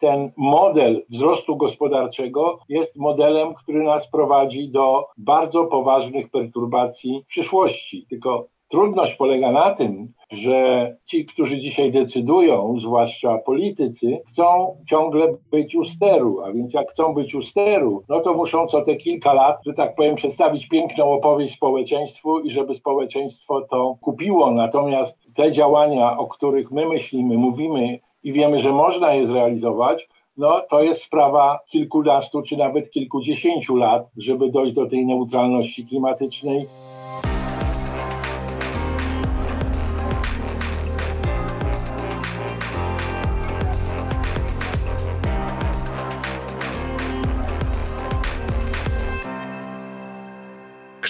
ten model wzrostu gospodarczego jest modelem, który nas prowadzi do bardzo poważnych perturbacji przyszłości. Tylko trudność polega na tym, że ci, którzy dzisiaj decydują, zwłaszcza politycy, chcą ciągle być u steru, a więc jak chcą być u steru, no to muszą co te kilka lat, że tak powiem, przedstawić piękną opowieść społeczeństwu i żeby społeczeństwo to kupiło. Natomiast te działania, o których my myślimy, mówimy i wiemy, że można je zrealizować, no to jest sprawa kilkunastu czy nawet kilkudziesięciu lat, żeby dojść do tej neutralności klimatycznej.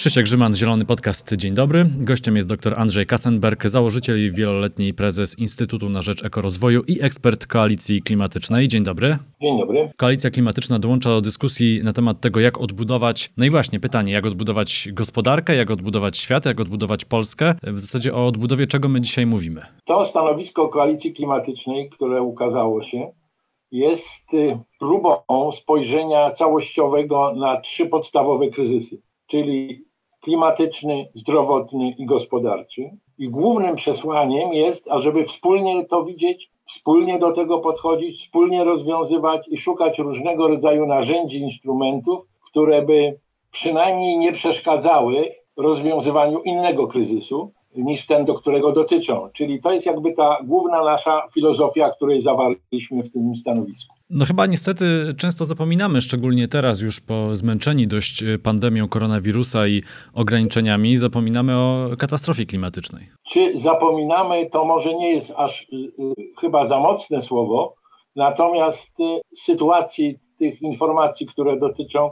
Krzysiek Grzyman, Zielony Podcast. Dzień dobry. Gościem jest dr Andrzej Kassenberg, założyciel i wieloletni prezes Instytutu na Rzecz Ekorozwoju i ekspert Koalicji Klimatycznej. Dzień dobry. Dzień dobry. Koalicja Klimatyczna dołącza do dyskusji na temat tego, jak odbudować, no i właśnie pytanie, jak odbudować gospodarkę, jak odbudować świat, jak odbudować Polskę. W zasadzie o odbudowie czego my dzisiaj mówimy? To stanowisko Koalicji Klimatycznej, które ukazało się, jest y, próbą spojrzenia całościowego na trzy podstawowe kryzysy, czyli klimatyczny, zdrowotny i gospodarczy. I głównym przesłaniem jest, ażeby wspólnie to widzieć, wspólnie do tego podchodzić, wspólnie rozwiązywać i szukać różnego rodzaju narzędzi, instrumentów, które by przynajmniej nie przeszkadzały rozwiązywaniu innego kryzysu niż ten, do którego dotyczą. Czyli to jest jakby ta główna nasza filozofia, której zawarliśmy w tym stanowisku. No chyba niestety często zapominamy, szczególnie teraz już po zmęczeni dość e, pandemią koronawirusa i ograniczeniami, zapominamy o katastrofie klimatycznej. Czy zapominamy, to może nie jest aż y, y, chyba za mocne słowo, natomiast sytuacji tych informacji, które dotyczą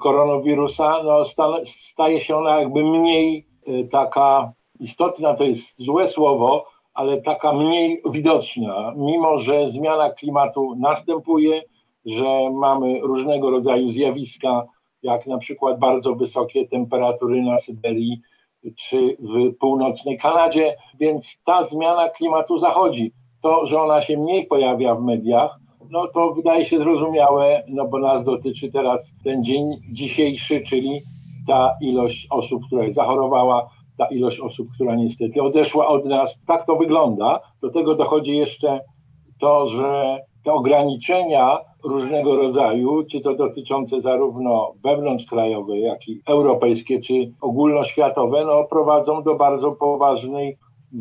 koronawirusa, no, staje się ona jakby mniej taka istotna, to jest złe słowo, ale taka mniej widoczna, mimo że zmiana klimatu następuje, że mamy różnego rodzaju zjawiska, jak na przykład bardzo wysokie temperatury na Syberii czy w północnej Kanadzie, więc ta zmiana klimatu zachodzi. To, że ona się mniej pojawia w mediach, no to wydaje się zrozumiałe, no bo nas dotyczy teraz ten dzień dzisiejszy, czyli ta ilość osób, która zachorowała ta ilość osób, która niestety odeszła od nas. Tak to wygląda. Do tego dochodzi jeszcze to, że te ograniczenia różnego rodzaju, czy to dotyczące zarówno wewnątrzkrajowe, jak i europejskie, czy ogólnoświatowe, no, prowadzą do bardzo poważnej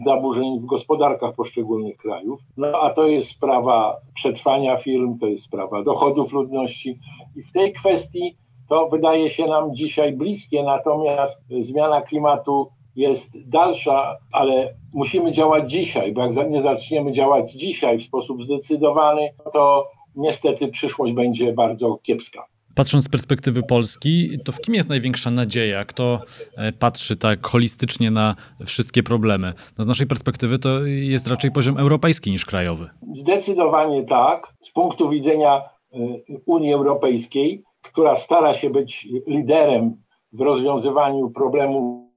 zaburzeń w gospodarkach poszczególnych krajów. No a to jest sprawa przetrwania firm, to jest sprawa dochodów ludności i w tej kwestii to wydaje się nam dzisiaj bliskie, natomiast zmiana klimatu jest dalsza, ale musimy działać dzisiaj, bo jak nie zaczniemy działać dzisiaj w sposób zdecydowany, to niestety przyszłość będzie bardzo kiepska. Patrząc z perspektywy Polski, to w kim jest największa nadzieja? Kto e, patrzy tak holistycznie na wszystkie problemy? No z naszej perspektywy to jest raczej poziom europejski niż krajowy. Zdecydowanie tak. Z punktu widzenia e, Unii Europejskiej, która stara się być liderem w rozwiązywaniu problemów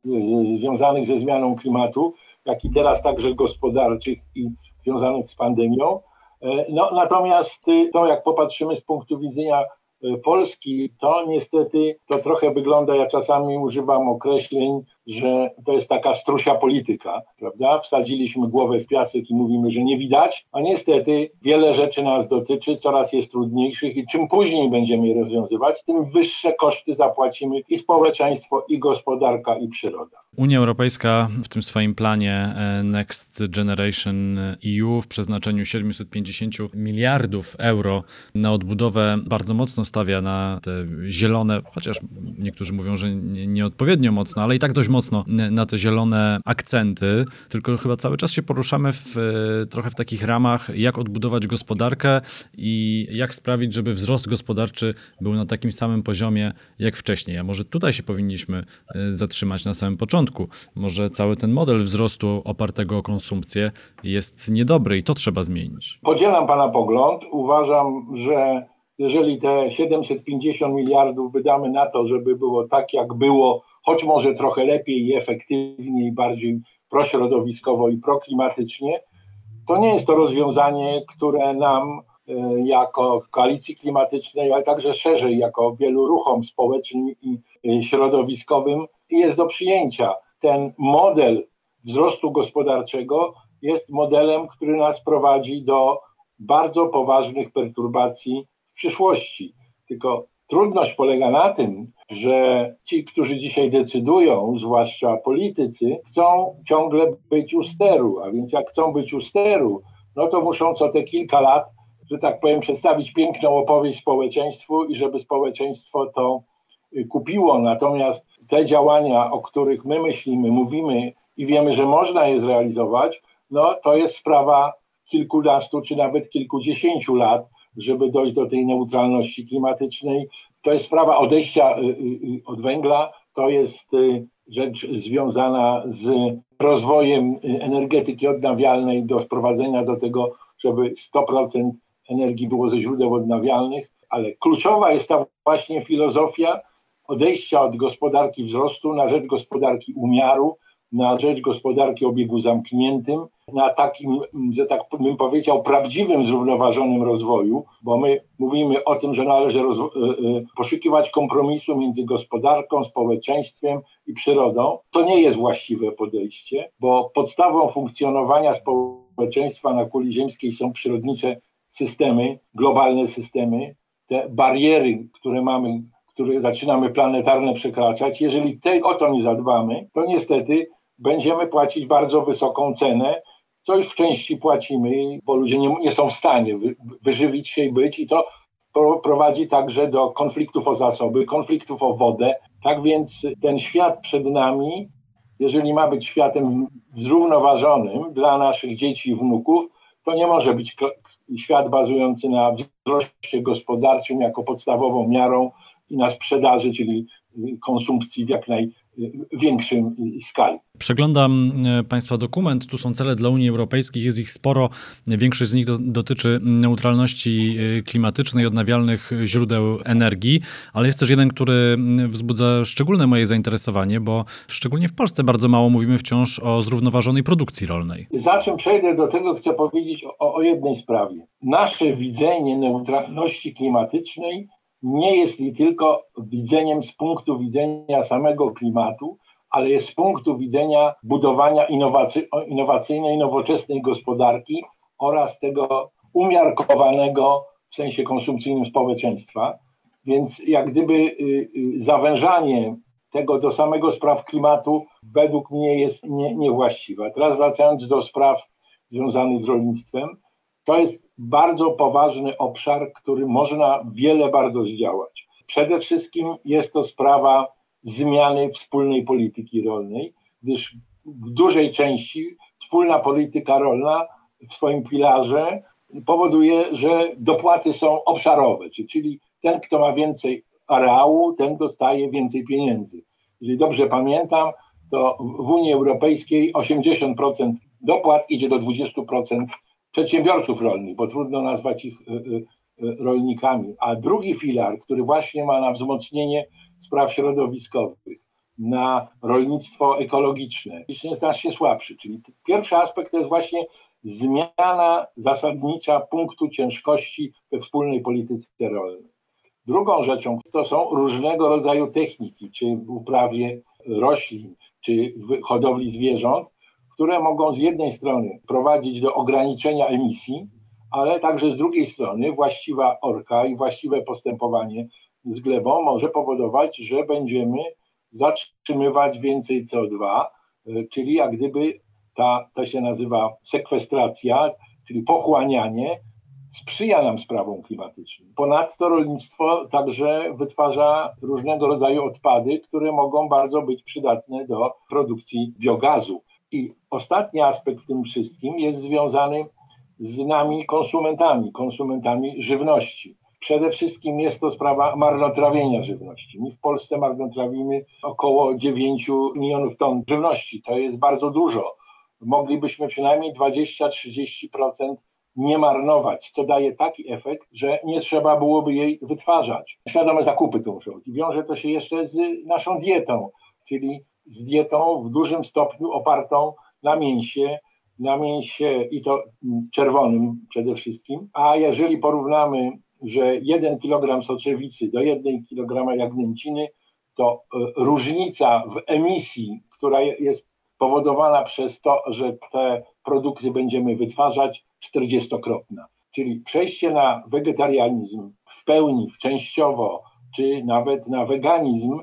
związanych ze zmianą klimatu, jak i teraz także gospodarczych i związanych z pandemią. E, no, natomiast y, to, jak popatrzymy z punktu widzenia y, Polski, to niestety to trochę wygląda, ja czasami używam określeń że to jest taka strusia polityka, prawda? Wsadziliśmy głowę w piasek i mówimy, że nie widać, a niestety wiele rzeczy nas dotyczy, coraz jest trudniejszych i czym później będziemy je rozwiązywać, tym wyższe koszty zapłacimy i społeczeństwo, i gospodarka, i przyroda. Unia Europejska w tym swoim planie e, Next Generation EU w przeznaczeniu 750 miliardów euro na odbudowę bardzo mocno stawia na te zielone, chociaż niektórzy mówią, że nieodpowiednio mocno, ale i tak dość mocno na te zielone akcenty, tylko chyba cały czas się poruszamy w, e, trochę w takich ramach, jak odbudować gospodarkę i jak sprawić, żeby wzrost gospodarczy był na takim samym poziomie jak wcześniej. A może tutaj się powinniśmy e, zatrzymać na samym początku. Może cały ten model wzrostu opartego o konsumpcję jest niedobry i to trzeba zmienić. Podzielam Pana pogląd. Uważam, że jeżeli te 750 miliardów wydamy na to, żeby było tak, jak było choć może trochę lepiej i efektywniej, bardziej prośrodowiskowo i proklimatycznie, to nie jest to rozwiązanie, które nam jako koalicji klimatycznej, ale także szerzej jako wielu ruchom społecznym i środowiskowym jest do przyjęcia. Ten model wzrostu gospodarczego jest modelem, który nas prowadzi do bardzo poważnych perturbacji w przyszłości. Tylko trudność polega na tym, że ci, którzy dzisiaj decydują, zwłaszcza politycy, chcą ciągle być u steru, a więc jak chcą być u steru, no to muszą co te kilka lat, że tak powiem, przedstawić piękną opowieść społeczeństwu i żeby społeczeństwo to y, kupiło. Natomiast te działania, o których my myślimy, mówimy i wiemy, że można je zrealizować, no to jest sprawa kilkunastu czy nawet kilkudziesięciu lat, żeby dojść do tej neutralności klimatycznej. To jest sprawa odejścia y, y, y, od węgla, to jest rzecz związana z rozwojem energetyki odnawialnej, do wprowadzenia do tego, żeby 100% energii było ze źródeł odnawialnych, ale kluczowa jest ta właśnie filozofia odejścia od gospodarki wzrostu na rzecz gospodarki umiaru, na rzecz gospodarki o biegu zamkniętym, na takim, że tak bym powiedział, prawdziwym, zrównoważonym rozwoju, bo my mówimy o tym, że należy e, e, poszukiwać kompromisu między gospodarką, społeczeństwem i przyrodą. To nie jest właściwe podejście, bo podstawą funkcjonowania społeczeństwa na kuli ziemskiej są przyrodnicze systemy, globalne systemy, te bariery, które mamy, które zaczynamy planetarne przekraczać. Jeżeli te, o to nie zadbamy, to niestety będziemy płacić bardzo wysoką cenę, co już w części płacimy, bo ludzie nie, nie są w stanie wy, wyżywić się i być i to prowadzi także do konfliktów o zasoby, konfliktów o wodę. Tak więc ten świat przed nami, jeżeli ma być światem zrównoważonym dla naszych dzieci i wnuków, to nie może być świat bazujący na wzroście gospodarczym jako podstawową miarą i na sprzedaży, czyli konsumpcji w jak naj, większym skali. Przeglądam e, Państwa dokument. Tu są cele dla Unii Europejskiej, jest ich sporo. Większość z nich do, dotyczy neutralności e, klimatycznej, odnawialnych źródeł energii, ale jest też jeden, który wzbudza szczególne moje zainteresowanie, bo szczególnie w Polsce bardzo mało mówimy wciąż o zrównoważonej produkcji rolnej. Zaczym przejdę do tego, chcę powiedzieć o, o jednej sprawie. Nasze widzenie neutralności klimatycznej nie jest tylko widzeniem z punktu widzenia samego klimatu, ale jest z punktu widzenia budowania innowacy, innowacyjnej, nowoczesnej gospodarki oraz tego umiarkowanego w sensie konsumpcyjnym społeczeństwa. Więc jak gdyby y, y, zawężanie tego do samego spraw klimatu według mnie jest nie, niewłaściwe. Teraz wracając do spraw związanych z rolnictwem, to jest bardzo poważny obszar, który można wiele bardzo zdziałać. Przede wszystkim jest to sprawa zmiany wspólnej polityki rolnej, gdyż w dużej części wspólna polityka rolna w swoim filarze powoduje, że dopłaty są obszarowe, czyli ten, kto ma więcej areału, ten dostaje więcej pieniędzy. Jeżeli dobrze pamiętam, to w Unii Europejskiej 80% dopłat idzie do 20% przedsiębiorców rolnych, bo trudno nazwać ich y, y, y, rolnikami. A drugi filar, który właśnie ma na wzmocnienie spraw środowiskowych, na rolnictwo ekologiczne, jest znacznie słabszy. Czyli pierwszy aspekt to jest właśnie zmiana zasadnicza punktu ciężkości we wspólnej polityce rolnej. Drugą rzeczą to są różnego rodzaju techniki, czy w uprawie roślin, czy w hodowli zwierząt, które mogą z jednej strony prowadzić do ograniczenia emisji, ale także z drugiej strony właściwa orka i właściwe postępowanie z glebą może powodować, że będziemy zatrzymywać więcej CO2, e, czyli jak gdyby ta, to się nazywa sekwestracja, czyli pochłanianie, sprzyja nam sprawom klimatycznym. Ponadto rolnictwo także wytwarza różnego rodzaju odpady, które mogą bardzo być przydatne do produkcji biogazu. I ostatni aspekt w tym wszystkim jest związany z nami konsumentami, konsumentami żywności. Przede wszystkim jest to sprawa marnotrawienia żywności. My w Polsce marnotrawimy około 9 milionów ton żywności. To jest bardzo dużo. Moglibyśmy przynajmniej 20-30% nie marnować, co daje taki efekt, że nie trzeba byłoby jej wytwarzać. Świadome zakupy tu muszą być. Wiąże to się jeszcze z naszą dietą, czyli z dietą w dużym stopniu opartą na mięsie, na mięsie i to czerwonym przede wszystkim, a jeżeli porównamy, że 1 kg soczewicy do 1 kg jagnięciny, to e, różnica w emisji, która jest powodowana przez to, że te produkty będziemy wytwarzać, 40-krotna. Czyli przejście na wegetarianizm w pełni, w częściowo, czy nawet na weganizm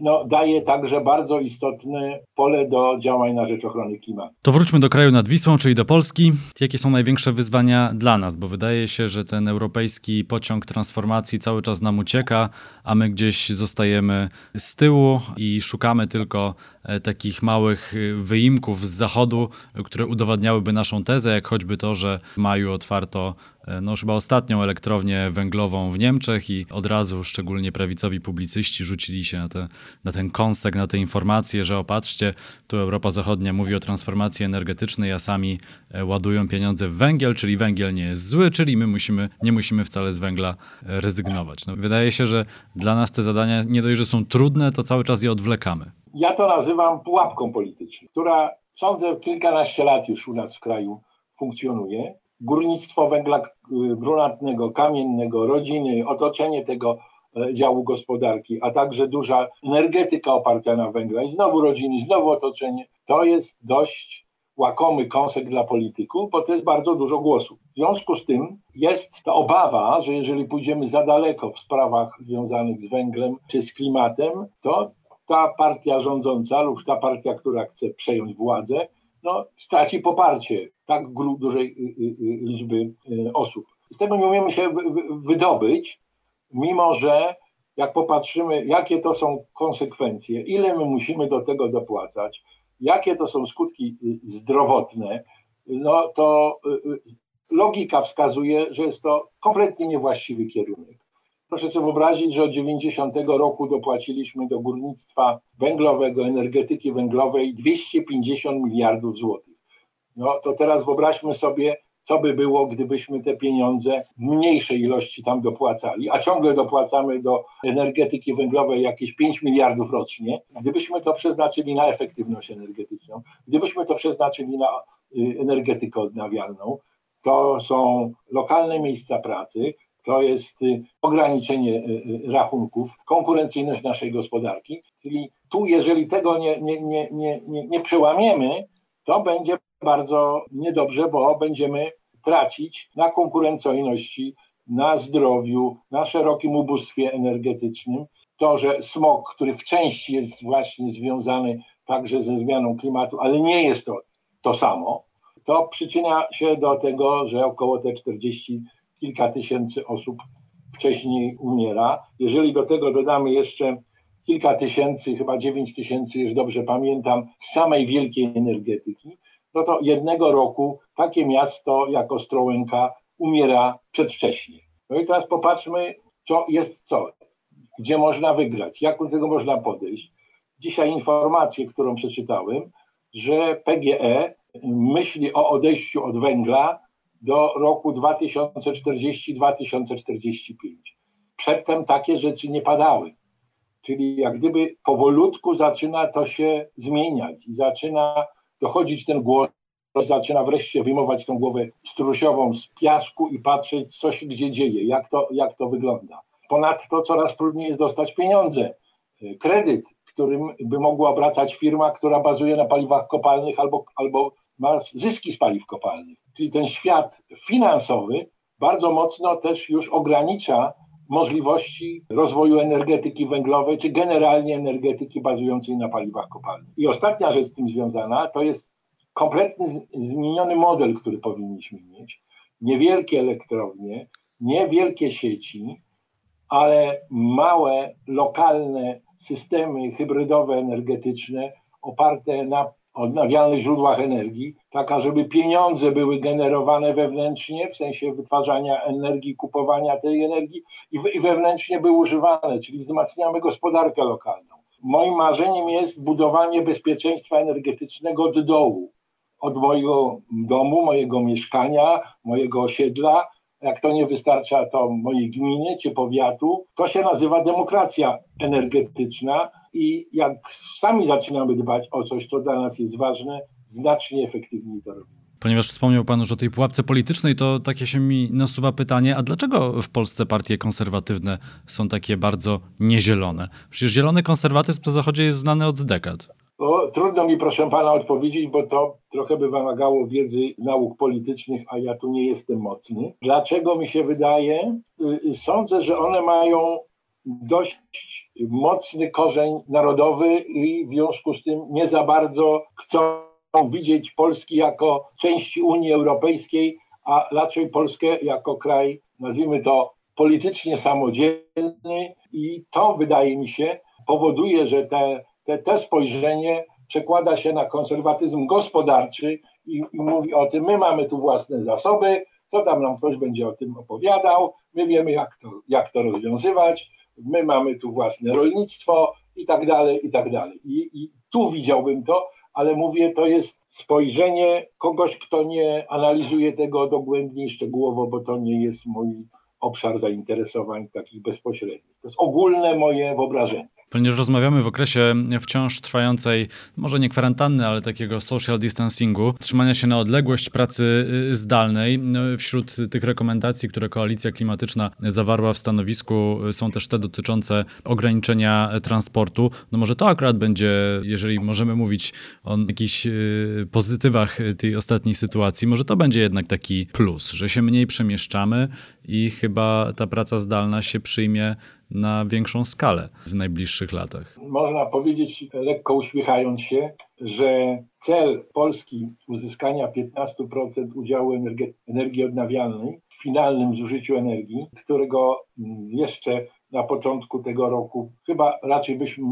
no, daje także bardzo istotne pole do działań na rzecz ochrony klimatu. To wróćmy do kraju nad Wisłą, czyli do Polski. Jakie są największe wyzwania dla nas? Bo wydaje się, że ten europejski pociąg transformacji cały czas nam ucieka, a my gdzieś zostajemy z tyłu i szukamy tylko e, takich małych e, wyimków z zachodu, które udowadniałyby naszą tezę, jak choćby to, że w maju otwarto no już chyba ostatnią elektrownię węglową w Niemczech i od razu szczególnie prawicowi publicyści rzucili się na, te, na ten kąsek, na te informacje, że opatrzcie, tu Europa Zachodnia mówi o transformacji energetycznej, a sami e, ładują pieniądze w węgiel, czyli węgiel nie jest zły, czyli my musimy, nie musimy wcale z węgla e, rezygnować. No, wydaje się, że dla nas te zadania nie dość, że są trudne, to cały czas je odwlekamy. Ja to nazywam pułapką polityczną, która sądzę kilkanaście lat już u nas w kraju funkcjonuje górnictwo węgla y, brunatnego, kamiennego, rodziny, otoczenie tego e, działu gospodarki, a także duża energetyka oparta na węgla. I znowu rodziny, znowu otoczenie, to jest dość łakomy kąsek dla polityków, bo to jest bardzo dużo głosów. W związku z tym jest ta obawa, że jeżeli pójdziemy za daleko w sprawach związanych z węglem czy z klimatem, to ta partia rządząca lub ta partia, która chce przejąć władzę, no, straci poparcie tak dużej y, y, y, liczby osób. Z tego nie umiemy się wydobyć, mimo że jak popatrzymy, jakie to są konsekwencje, ile my musimy do tego dopłacać, jakie to są skutki zdrowotne, no to logika wskazuje, że jest to kompletnie niewłaściwy kierunek. Proszę sobie wyobrazić, że od 90 roku dopłaciliśmy do górnictwa węglowego, energetyki węglowej 250 miliardów złotych. No to teraz wyobraźmy sobie, co by było, gdybyśmy te pieniądze w mniejszej ilości tam dopłacali, a ciągle dopłacamy do energetyki węglowej jakieś 5 miliardów rocznie. Gdybyśmy to przeznaczyli na efektywność energetyczną, gdybyśmy to przeznaczyli na y, energetykę odnawialną, to są lokalne miejsca pracy, to jest y, ograniczenie y, rachunków, konkurencyjność naszej gospodarki. Czyli tu, jeżeli tego nie, nie, nie, nie, nie przełamiemy, to będzie bardzo niedobrze, bo będziemy tracić na konkurencyjności, na zdrowiu, na szerokim ubóstwie energetycznym. To, że smog, który w części jest właśnie związany także ze zmianą klimatu, ale nie jest to to samo, to przyczynia się do tego, że około te 40 kilka tysięcy osób wcześniej umiera. Jeżeli do tego dodamy jeszcze kilka tysięcy, chyba 9 tysięcy, już dobrze pamiętam, z samej wielkiej energetyki, no to jednego roku takie miasto jak Ostrołęka umiera przedwcześnie. No i teraz popatrzmy, co jest co, gdzie można wygrać, jak do tego można podejść. Dzisiaj informację, którą przeczytałem, że PGE myśli o odejściu od węgla do roku 2040-2045. Przedtem takie rzeczy nie padały. Czyli jak gdyby powolutku zaczyna to się zmieniać i zaczyna dochodzić ten głos, zaczyna wreszcie wyjmować tą głowę strusiową z piasku i patrzeć, co się gdzie dzieje, jak to, jak to wygląda. Ponadto coraz trudniej jest dostać pieniądze, kredyt, którym by mogła obracać firma, która bazuje na paliwach kopalnych albo, albo ma zyski z paliw kopalnych. Czyli ten świat finansowy bardzo mocno też już ogranicza możliwości rozwoju energetyki węglowej, czy generalnie energetyki bazującej na paliwach kopalnych. I ostatnia rzecz z tym związana to jest kompletny zmieniony model, który powinniśmy mieć. Niewielkie elektrownie, niewielkie sieci, ale małe, lokalne systemy hybrydowe energetyczne oparte na odnawialnych źródłach energii, taka, żeby pieniądze były generowane wewnętrznie, w sensie wytwarzania energii, kupowania tej energii i wewnętrznie były używane, czyli wzmacniamy gospodarkę lokalną. Moim marzeniem jest budowanie bezpieczeństwa energetycznego od dołu, od mojego domu, mojego mieszkania, mojego osiedla. Jak to nie wystarcza, to mojej gminy czy powiatu. To się nazywa demokracja energetyczna i jak sami zaczynamy dbać o coś, co dla nas jest ważne, znacznie efektywniej to robimy. Ponieważ wspomniał Pan już o tej pułapce politycznej, to takie się mi nasuwa pytanie, a dlaczego w Polsce partie konserwatywne są takie bardzo niezielone? Przecież zielony konserwatyzm na Zachodzie jest znany od dekad. Trudno mi, proszę pana, odpowiedzieć, bo to trochę by wymagało wiedzy nauk politycznych, a ja tu nie jestem mocny. Dlaczego mi się wydaje? Y, y, sądzę, że one mają dość mocny korzeń narodowy i w związku z tym nie za bardzo chcą widzieć Polski jako części Unii Europejskiej, a raczej Polskę jako kraj, nazwijmy to, politycznie samodzielny. I to wydaje mi się powoduje, że te, te, te spojrzenie przekłada się na konserwatyzm gospodarczy i, i mówi o tym, my mamy tu własne zasoby, co tam nam ktoś będzie o tym opowiadał, my wiemy jak to, jak to rozwiązywać, my mamy tu własne rolnictwo i tak dalej, i tak dalej. I, I tu widziałbym to, ale mówię, to jest spojrzenie kogoś, kto nie analizuje tego dogłębnie szczegółowo, bo to nie jest mój obszar zainteresowań takich bezpośrednich. To jest ogólne moje wyobrażenie. Ponieważ rozmawiamy w okresie wciąż trwającej, może nie kwarantanny, ale takiego social distancingu, trzymania się na odległość pracy y, zdalnej. No, wśród tych rekomendacji, które Koalicja Klimatyczna zawarła w stanowisku, y, są też te dotyczące ograniczenia transportu. No może to akurat będzie, jeżeli możemy mówić o jakichś y, pozytywach tej ostatniej sytuacji, może to będzie jednak taki plus, że się mniej przemieszczamy i chyba ta praca zdalna się przyjmie na większą skalę w najbliższych latach. Można powiedzieć, lekko uśmiechając się, że cel Polski uzyskania 15% udziału energii, energii odnawialnej w finalnym zużyciu energii, którego jeszcze na początku tego roku chyba raczej byśmy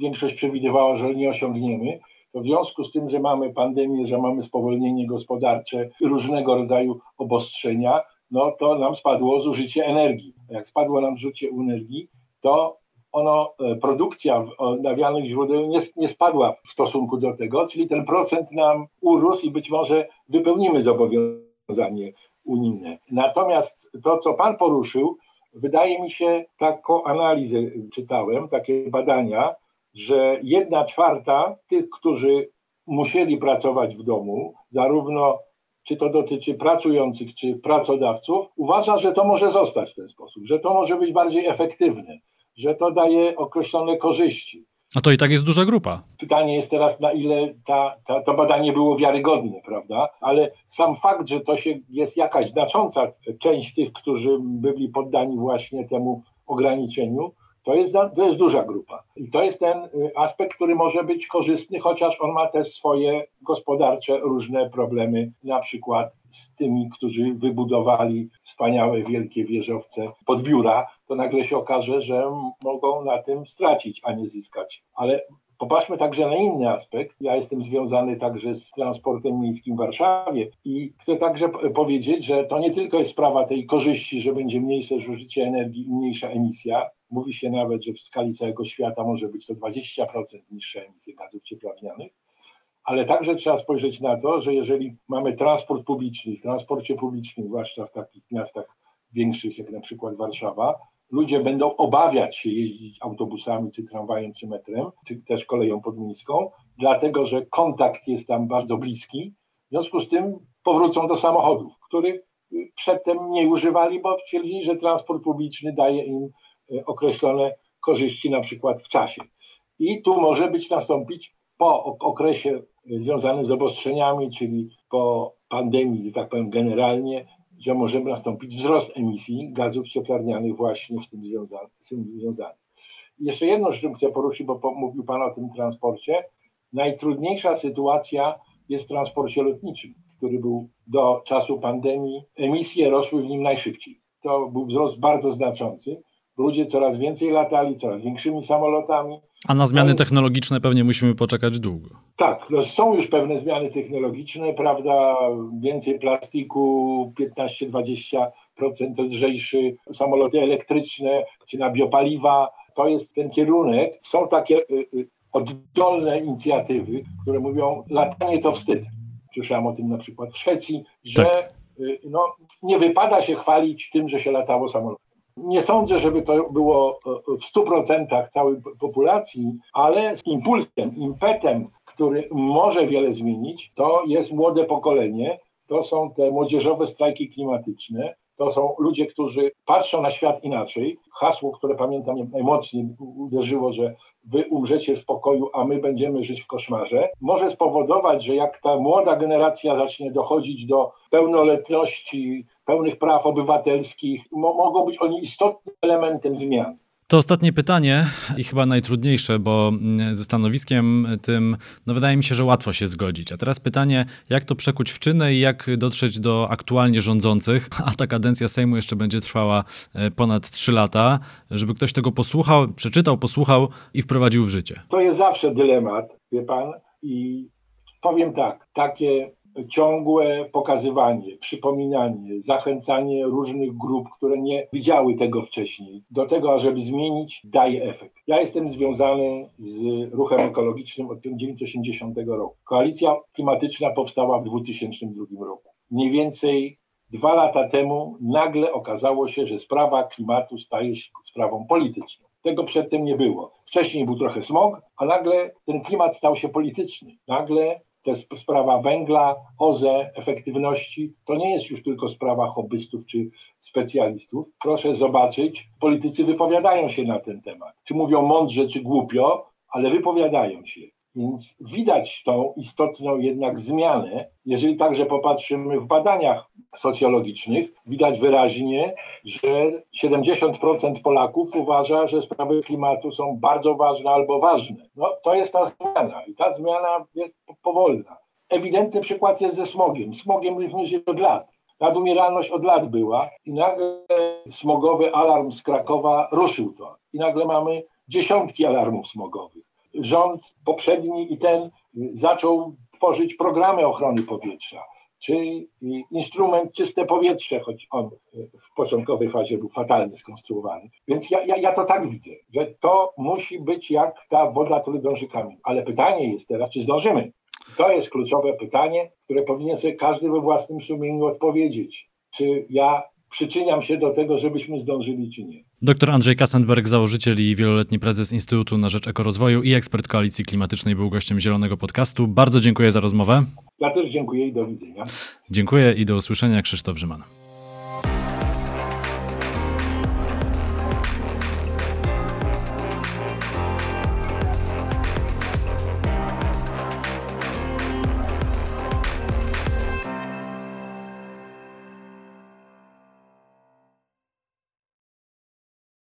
większość przewidywała, że nie osiągniemy, w związku z tym, że mamy pandemię, że mamy spowolnienie gospodarcze, różnego rodzaju obostrzenia, no to nam spadło zużycie energii. Jak spadło nam zużycie energii, to ono, e, produkcja odnawialnych źródeł nie, nie spadła w stosunku do tego, czyli ten procent nam urósł i być może wypełnimy zobowiązanie unijne. Natomiast to, co Pan poruszył, wydaje mi się, taką analizę czytałem, takie badania, że jedna czwarta tych, którzy musieli pracować w domu, zarówno czy to dotyczy pracujących, czy pracodawców, uważa, że to może zostać w ten sposób, że to może być bardziej efektywne, że to daje określone korzyści. A to i tak jest duża grupa. Pytanie jest teraz, na ile ta, ta, to badanie było wiarygodne, prawda? Ale sam fakt, że to się jest jakaś znacząca część tych, którzy byli poddani właśnie temu ograniczeniu, to jest, to jest duża grupa. I to jest ten y, aspekt, który może być korzystny, chociaż on ma też swoje gospodarcze różne problemy, na przykład z tymi, którzy wybudowali wspaniałe, wielkie wieżowce pod biura, to nagle się okaże, że mogą na tym stracić, a nie zyskać. Ale Popatrzmy także na inny aspekt. Ja jestem związany także z transportem miejskim w Warszawie i chcę także powiedzieć, że to nie tylko jest sprawa tej korzyści, że będzie mniejsze zużycie energii i mniejsza emisja, Mówi się nawet, że w skali całego świata może być to 20% niższe emisje gazów cieplarnianych, ale także trzeba spojrzeć na to, że jeżeli mamy transport publiczny, w transporcie publicznym, zwłaszcza w takich miastach większych jak na przykład Warszawa, ludzie będą obawiać się jeździć autobusami, czy tramwajem, czy metrem, czy też koleją podmiejską, dlatego że kontakt jest tam bardzo bliski. W związku z tym powrócą do samochodów, których przedtem nie używali, bo twierdzili, że transport publiczny daje im określone korzyści na przykład w czasie. I tu może być nastąpić po okresie związanym z obostrzeniami, czyli po pandemii, tak powiem generalnie, że może nastąpić wzrost emisji gazów cieplarnianych właśnie z tym związany. Jeszcze jedno, czym chcę poruszyć, bo mówił Pan o tym transporcie. Najtrudniejsza sytuacja jest w transporcie lotniczym, który był do czasu pandemii, emisje rosły w nim najszybciej. To był wzrost bardzo znaczący. Ludzie coraz więcej latali, coraz większymi samolotami. A na zmiany technologiczne pewnie musimy poczekać długo. Tak, no są już pewne zmiany technologiczne, prawda? Więcej plastiku, 15-20% lżejszy, samoloty elektryczne, czy na biopaliwa. To jest ten kierunek. Są takie y, y, oddolne inicjatywy, które mówią, latanie to wstyd. Słyszałem o tym na przykład w Szwecji, że tak. y, no, nie wypada się chwalić tym, że się latało samolotem. Nie sądzę, żeby to było e, w 100% całej populacji, ale z impulsem, impetem, który może wiele zmienić, to jest młode pokolenie, to są te młodzieżowe strajki klimatyczne, to są ludzie, którzy patrzą na świat inaczej. Hasło, które pamiętam najmocniej uderzyło, że wy umrzecie w spokoju, a my będziemy żyć w koszmarze, może spowodować, że jak ta młoda generacja zacznie dochodzić do pełnoletności, pełnych praw obywatelskich, mo mogą być oni istotnym elementem zmian. To ostatnie pytanie i chyba najtrudniejsze, bo mm, ze stanowiskiem tym, no wydaje mi się, że łatwo się zgodzić. A teraz pytanie, jak to przekuć w czyny i jak dotrzeć do aktualnie rządzących, a ta kadencja Sejmu jeszcze będzie trwała e, ponad 3 lata, żeby ktoś tego posłuchał, przeczytał, posłuchał i wprowadził w życie. To jest zawsze dylemat, wie pan, i powiem tak, takie ciągłe pokazywanie, przypominanie, zachęcanie różnych grup, które nie widziały tego wcześniej, do tego, ażeby zmienić, daje efekt. Ja jestem związany z ruchem ekologicznym od 1980 roku. Koalicja klimatyczna powstała w 2002 roku. Mniej więcej dwa lata temu nagle okazało się, że sprawa klimatu staje się sprawą polityczną. Tego przedtem nie było. Wcześniej był trochę smog, a nagle ten klimat stał się polityczny. Nagle to jest sprawa węgla, OZE, efektywności. To nie jest już tylko sprawa hobbystów czy specjalistów. Proszę zobaczyć, politycy wypowiadają się na ten temat. Czy mówią mądrze, czy głupio, ale wypowiadają się. Więc widać tą istotną jednak zmianę. Jeżeli także popatrzymy w badaniach socjologicznych, widać wyraźnie, że 70% Polaków uważa, że sprawy klimatu są bardzo ważne albo ważne. No, to jest ta zmiana i ta zmiana jest powolna. Ewidentny przykład jest ze smogiem. Smogiem również od lat. Nadumieralność od lat była i nagle smogowy alarm z Krakowa ruszył to. I nagle mamy dziesiątki alarmów smogowych rząd poprzedni i ten zaczął tworzyć programy ochrony powietrza, czy instrument czyste powietrze, choć on w początkowej fazie był fatalnie skonstruowany. Więc ja, ja, ja to tak widzę, że to musi być jak ta woda, która dąży kamień. Ale pytanie jest teraz, czy zdążymy? To jest kluczowe pytanie, które powinien sobie każdy we własnym sumieniu odpowiedzieć. Czy ja przyczyniam się do tego, żebyśmy zdążyli, czy nie. Dr Andrzej Kassenberg, założyciel i wieloletni prezes Instytutu na Rzecz Ekorozwoju i ekspert Koalicji Klimatycznej, był gościem Zielonego Podcastu. Bardzo dziękuję za rozmowę. Ja też dziękuję i do widzenia. Dziękuję i do usłyszenia. Krzysztof Rzyman.